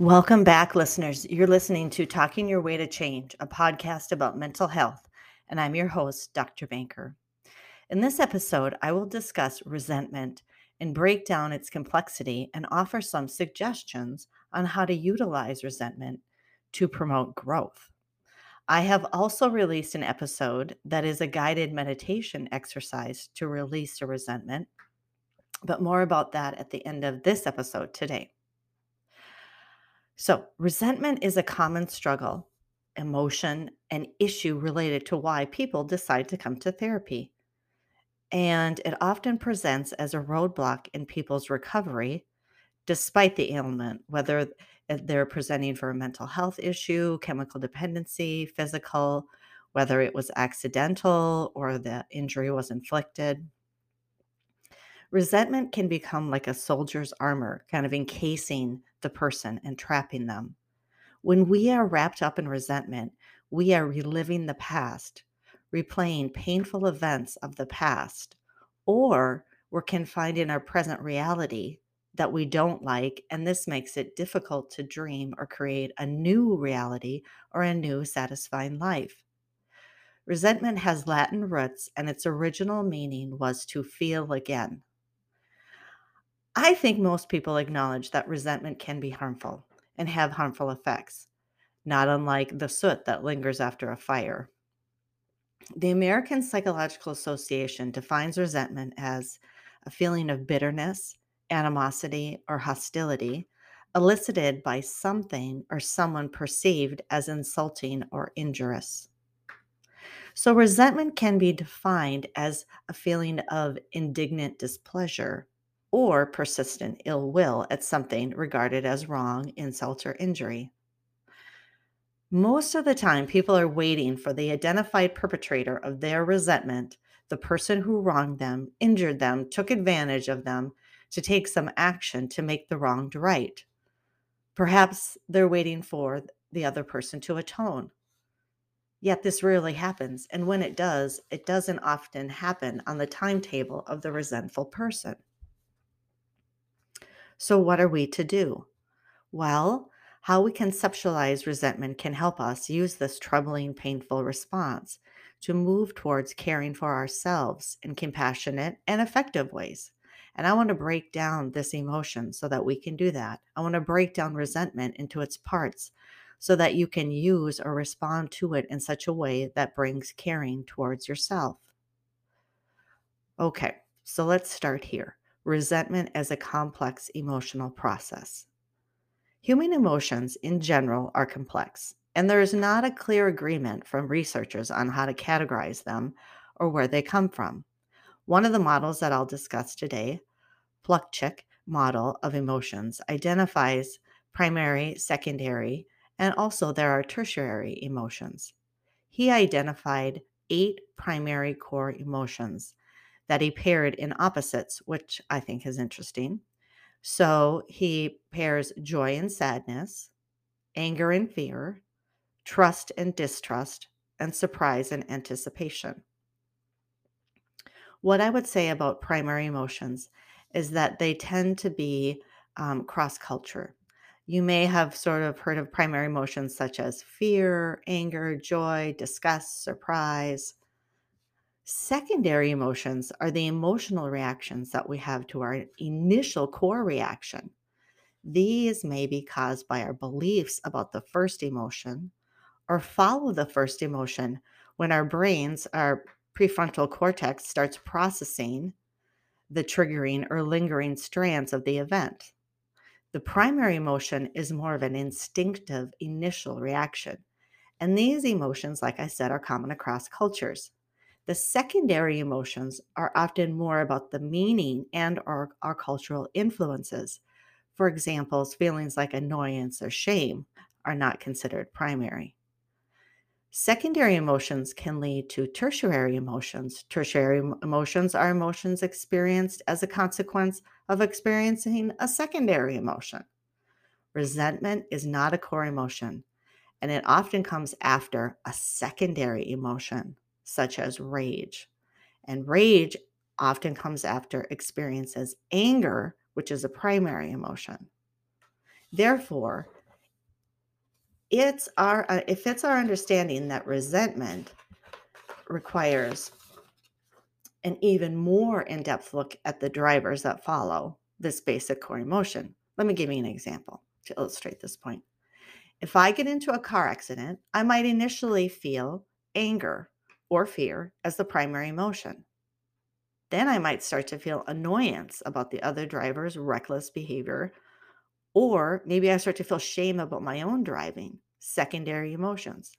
Welcome back, listeners. You're listening to Talking Your Way to Change, a podcast about mental health, and I'm your host, Dr. Banker. In this episode, I will discuss resentment and break down its complexity and offer some suggestions on how to utilize resentment to promote growth. I have also released an episode that is a guided meditation exercise to release a resentment, but more about that at the end of this episode today. So, resentment is a common struggle, emotion, and issue related to why people decide to come to therapy. And it often presents as a roadblock in people's recovery, despite the ailment, whether they're presenting for a mental health issue, chemical dependency, physical, whether it was accidental or the injury was inflicted. Resentment can become like a soldier's armor, kind of encasing the person and trapping them. When we are wrapped up in resentment, we are reliving the past, replaying painful events of the past, or we're confined in our present reality that we don't like, and this makes it difficult to dream or create a new reality or a new satisfying life. Resentment has Latin roots, and its original meaning was to feel again. I think most people acknowledge that resentment can be harmful and have harmful effects, not unlike the soot that lingers after a fire. The American Psychological Association defines resentment as a feeling of bitterness, animosity, or hostility elicited by something or someone perceived as insulting or injurious. So, resentment can be defined as a feeling of indignant displeasure or persistent ill will at something regarded as wrong, insult, or injury. Most of the time, people are waiting for the identified perpetrator of their resentment, the person who wronged them, injured them, took advantage of them, to take some action to make the wronged right. Perhaps they're waiting for the other person to atone. Yet this rarely happens, and when it does, it doesn't often happen on the timetable of the resentful person. So, what are we to do? Well, how we conceptualize resentment can help us use this troubling, painful response to move towards caring for ourselves in compassionate and effective ways. And I want to break down this emotion so that we can do that. I want to break down resentment into its parts so that you can use or respond to it in such a way that brings caring towards yourself. Okay, so let's start here resentment as a complex emotional process. Human emotions in general are complex, and there is not a clear agreement from researchers on how to categorize them or where they come from. One of the models that I'll discuss today, Plutchik model of emotions, identifies primary, secondary, and also there are tertiary emotions. He identified eight primary core emotions that he paired in opposites, which I think is interesting. So he pairs joy and sadness, anger and fear, trust and distrust, and surprise and anticipation. What I would say about primary emotions is that they tend to be um, cross culture. You may have sort of heard of primary emotions such as fear, anger, joy, disgust, surprise, Secondary emotions are the emotional reactions that we have to our initial core reaction. These may be caused by our beliefs about the first emotion or follow the first emotion when our brains, our prefrontal cortex, starts processing the triggering or lingering strands of the event. The primary emotion is more of an instinctive initial reaction. And these emotions, like I said, are common across cultures. The secondary emotions are often more about the meaning and or our cultural influences. For example, feelings like annoyance or shame are not considered primary. Secondary emotions can lead to tertiary emotions. Tertiary emotions are emotions experienced as a consequence of experiencing a secondary emotion. Resentment is not a core emotion, and it often comes after a secondary emotion such as rage. And rage often comes after experiences anger, which is a primary emotion. Therefore, it's our uh, if it's our understanding that resentment requires an even more in-depth look at the drivers that follow this basic core emotion. Let me give you an example to illustrate this point. If I get into a car accident, I might initially feel anger or fear as the primary emotion. Then I might start to feel annoyance about the other driver's reckless behavior, or maybe I start to feel shame about my own driving, secondary emotions.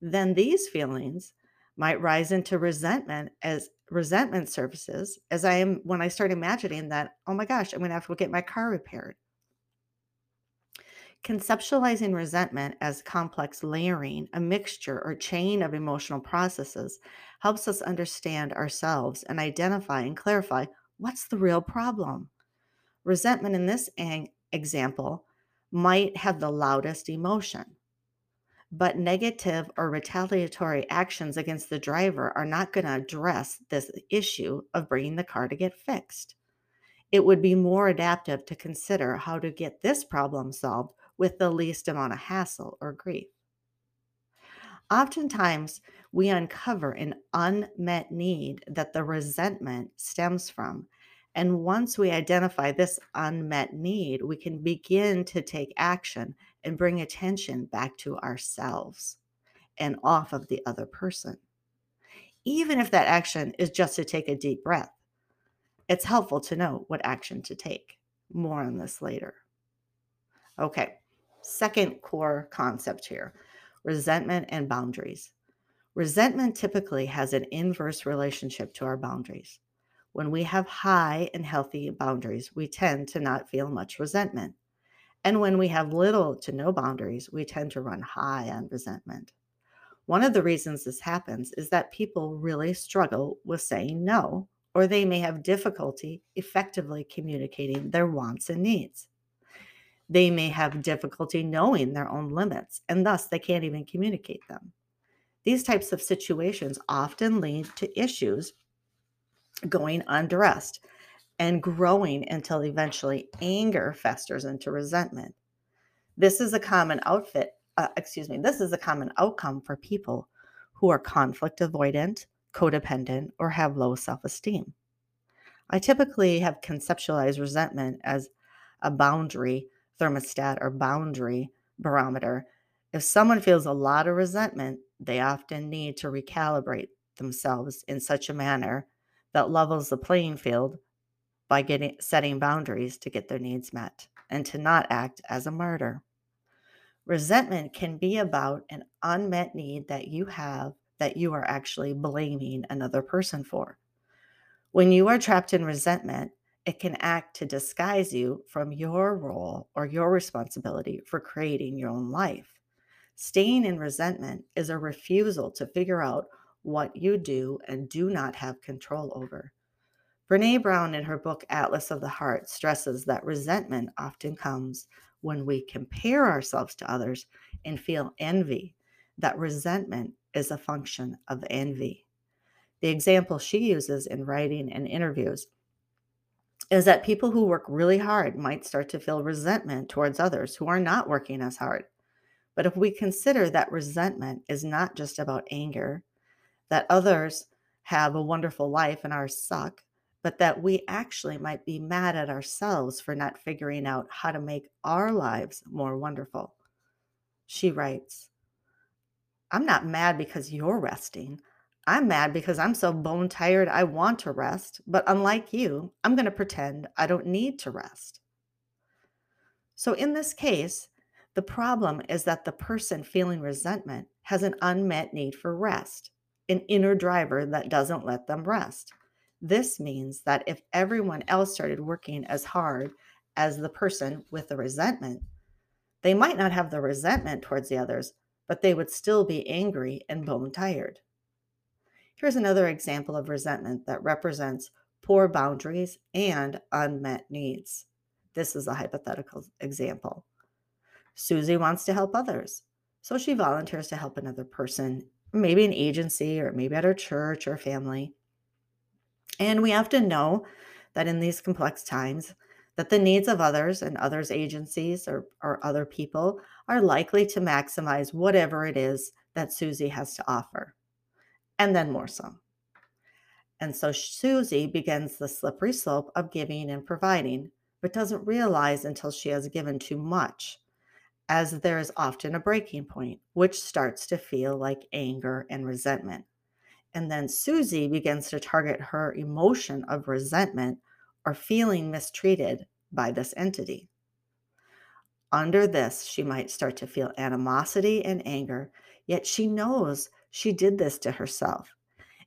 Then these feelings might rise into resentment as resentment surfaces as I am when I start imagining that, oh my gosh, I'm going to have to go get my car repaired. Conceptualizing resentment as complex layering, a mixture or chain of emotional processes, helps us understand ourselves and identify and clarify what's the real problem. Resentment in this example might have the loudest emotion, but negative or retaliatory actions against the driver are not going to address this issue of bringing the car to get fixed. It would be more adaptive to consider how to get this problem solved with the least amount of hassle or grief. Oftentimes, we uncover an unmet need that the resentment stems from. And once we identify this unmet need, we can begin to take action and bring attention back to ourselves and off of the other person. Even if that action is just to take a deep breath, it's helpful to know what action to take. More on this later. Okay, second core concept here resentment and boundaries. Resentment typically has an inverse relationship to our boundaries. When we have high and healthy boundaries, we tend to not feel much resentment. And when we have little to no boundaries, we tend to run high on resentment. One of the reasons this happens is that people really struggle with saying no, or they may have difficulty effectively communicating their wants and needs. They may have difficulty knowing their own limits, and thus they can't even communicate them. These types of situations often lead to issues going undressed and growing until eventually anger festers into resentment. This is a common outfit, uh, excuse me, this is a common outcome for people who are conflict avoidant, codependent, or have low self esteem. I typically have conceptualized resentment as a boundary thermostat or boundary barometer. If someone feels a lot of resentment, they often need to recalibrate themselves in such a manner that levels the playing field by getting setting boundaries to get their needs met and to not act as a martyr. Resentment can be about an unmet need that you have that you are actually blaming another person for. When you are trapped in resentment, it can act to disguise you from your role or your responsibility for creating your own life. Staying in resentment is a refusal to figure out what you do and do not have control over. Brene Brown, in her book Atlas of the Heart, stresses that resentment often comes when we compare ourselves to others and feel envy, that resentment is a function of envy. The example she uses in writing and interviews is that people who work really hard might start to feel resentment towards others who are not working as hard. But if we consider that resentment is not just about anger, that others have a wonderful life and ours suck, but that we actually might be mad at ourselves for not figuring out how to make our lives more wonderful. She writes, I'm not mad because you're resting. I'm mad because I'm so bone tired I want to rest, but unlike you, I'm going to pretend I don't need to rest. So, in this case, the problem is that the person feeling resentment has an unmet need for rest, an inner driver that doesn't let them rest. This means that if everyone else started working as hard as the person with the resentment, they might not have the resentment towards the others, but they would still be angry and bone tired. Here's another example of resentment that represents poor boundaries and unmet needs. This is a hypothetical example. Susie wants to help others, so she volunteers to help another person, maybe an agency or maybe at her church or family. And we have to know that in these complex times, that the needs of others and others' agencies or, or other people are likely to maximize whatever it is that Susie has to offer, and then more some. And so Susie begins the slippery slope of giving and providing, but doesn't realize until she has given too much, as there is often a breaking point, which starts to feel like anger and resentment. And then Susie begins to target her emotion of resentment or feeling mistreated by this entity. Under this, she might start to feel animosity and anger, yet she knows she did this to herself.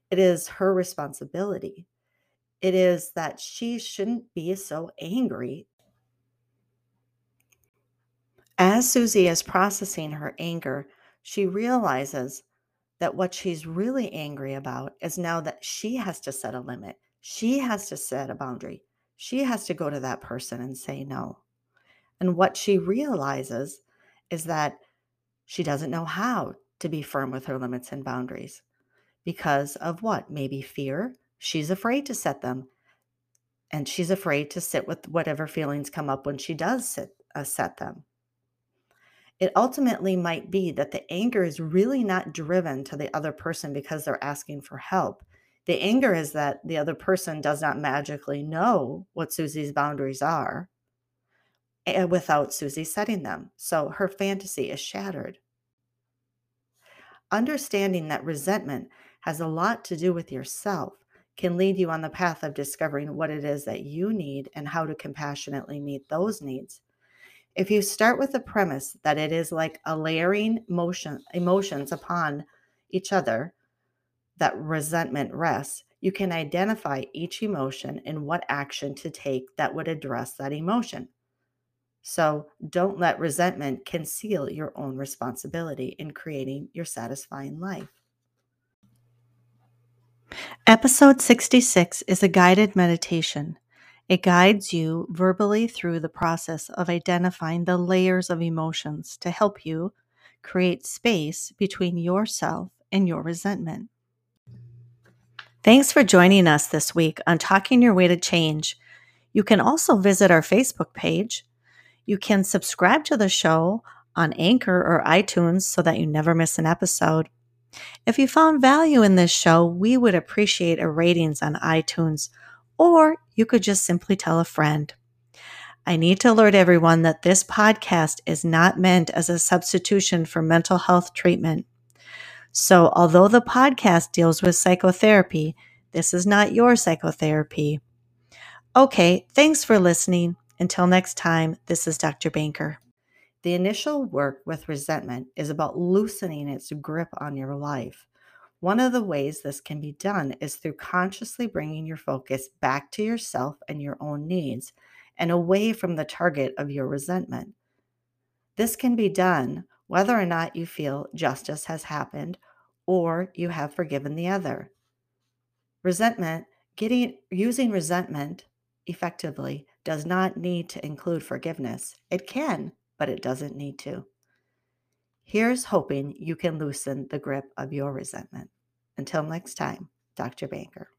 It is her responsibility. It is that she shouldn't be so angry. As Susie is processing her anger, she realizes that what she's really angry about is now that she has to set a limit. She has to set a boundary. She has to go to that person and say no. And what she realizes is that she doesn't know how to be firm with her limits and boundaries because of what? Maybe fear. She's afraid to set them. And she's afraid to sit with whatever feelings come up when she does sit, uh, set them. It ultimately might be that the anger is really not driven to the other person because they're asking for help. The anger is that the other person does not magically know what Susie's boundaries are eh, without Susie setting them. So her fantasy is shattered. Understanding that resentment has a lot to do with yourself can lead you on the path of discovering what it is that you need and how to compassionately meet those needs. If you start with the premise that it is like a layering motion emotions upon each other that resentment rests, you can identify each emotion and what action to take that would address that emotion. So don't let resentment conceal your own responsibility in creating your satisfying life. Episode 66 is a guided meditation. It guides you verbally through the process of identifying the layers of emotions to help you create space between yourself and your resentment. Thanks for joining us this week on Talking Your Way to Change. You can also visit our Facebook page. You can subscribe to the show on Anchor or iTunes so that you never miss an episode. If you found value in this show, we would appreciate a ratings on iTunes, or you could just simply tell a friend. I need to alert everyone that this podcast is not meant as a substitution for mental health treatment. So, although the podcast deals with psychotherapy, this is not your psychotherapy. Okay, thanks for listening. Until next time, this is Dr. Banker. The initial work with resentment is about loosening its grip on your life. One of the ways this can be done is through consciously bringing your focus back to yourself and your own needs and away from the target of your resentment. This can be done whether or not you feel justice has happened or you have forgiven the other. Resentment, getting using resentment effectively does not need to include forgiveness. It can, but it doesn't need to. Here's hoping you can loosen the grip of your resentment. Until next time, Dr. Banker.